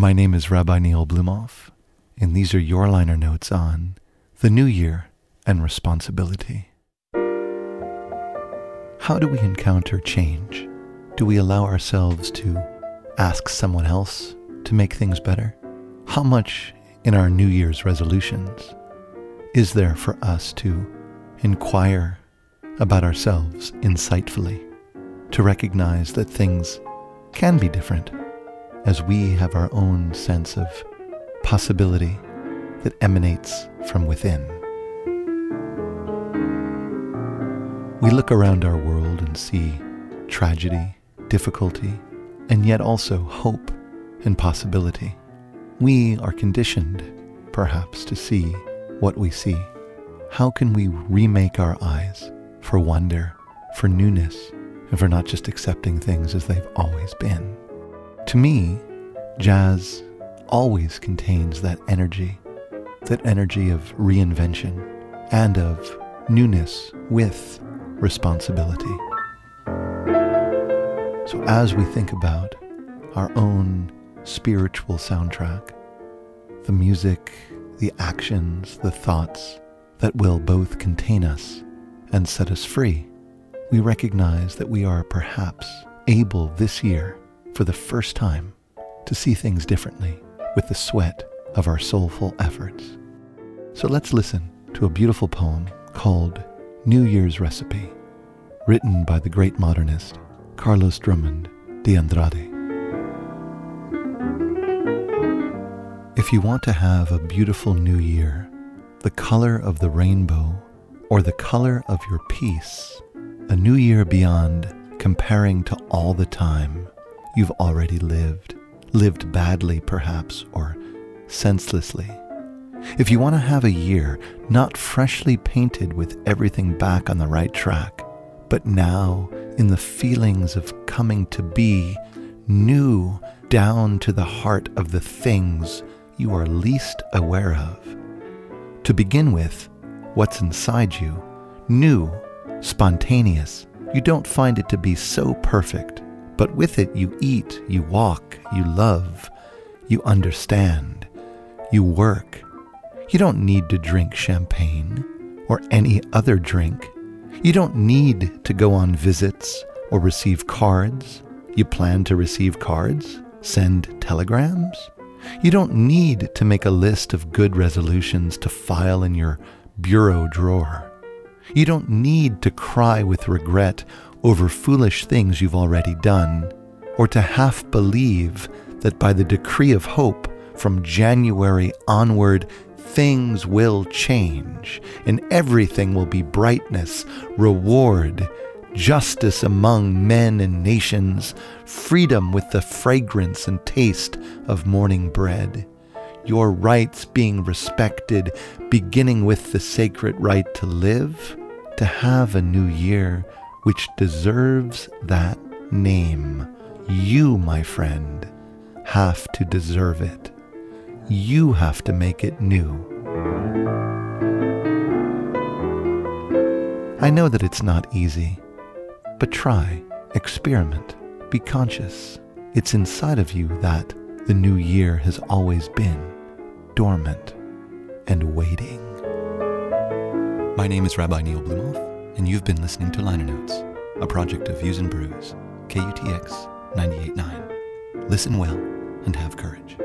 My name is Rabbi Neil Blumofe, and these are your liner notes on the new year and responsibility. How do we encounter change? Do we allow ourselves to ask someone else to make things better? How much in our New Year's resolutions is there for us to inquire about ourselves insightfully, to recognize that things can be different as we have our own sense of possibility that emanates from within? We look around our world and see tragedy, difficulty, and yet also hope and possibility. We are conditioned, perhaps, to see what we see. How can we remake our eyes for wonder, for newness, and for not just accepting things as they've always been? To me, jazz always contains that energy, that energy of reinvention and of newness with responsibility. So, as we think about our own spiritual soundtrack, the music, the actions, the thoughts that will both contain us and set us free, we recognize that we are perhaps able this year, for the first time, to see things differently with the sweat of our soulful efforts. So let's listen to a beautiful poem called New Year's Recipe, written by the great modernist Carlos Drummond de Andrade. If you want to have a beautiful new year, the color of the rainbow, or the color of your peace, a new year beyond comparing to all the time you've already lived, lived badly perhaps, or senselessly if you want to have a year not freshly painted with everything back on the right track, but now in the feelings of coming to be new down to the heart of the things you are least aware of. To begin with, what's inside you, new, spontaneous. You don't find it to be so perfect, but with it you eat, you walk, you love, you understand, you work you don't need to drink champagne or any other drink. You don't need to go on visits or receive cards. You plan to receive cards? Send telegrams? You don't need to make a list of good resolutions to file in your bureau drawer. You don't need to cry with regret over foolish things you've already done, or to half believe that by the decree of hope from January onward things will change, and everything will be brightness, reward, justice among men and nations, freedom with the fragrance and taste of morning bread. Your rights being respected, beginning with the sacred right to live, to have a new year which deserves that name. You, my friend, have to deserve it. You have to make it new. I know that it's not easy, but try, experiment, be conscious. It's inside of you that the new year has always been dormant and waiting. My name is Rabbi Neil Blumofe, and you've been listening to Liner Notes, a project of Views and Brews, KUTX 98.9. Listen well and have courage.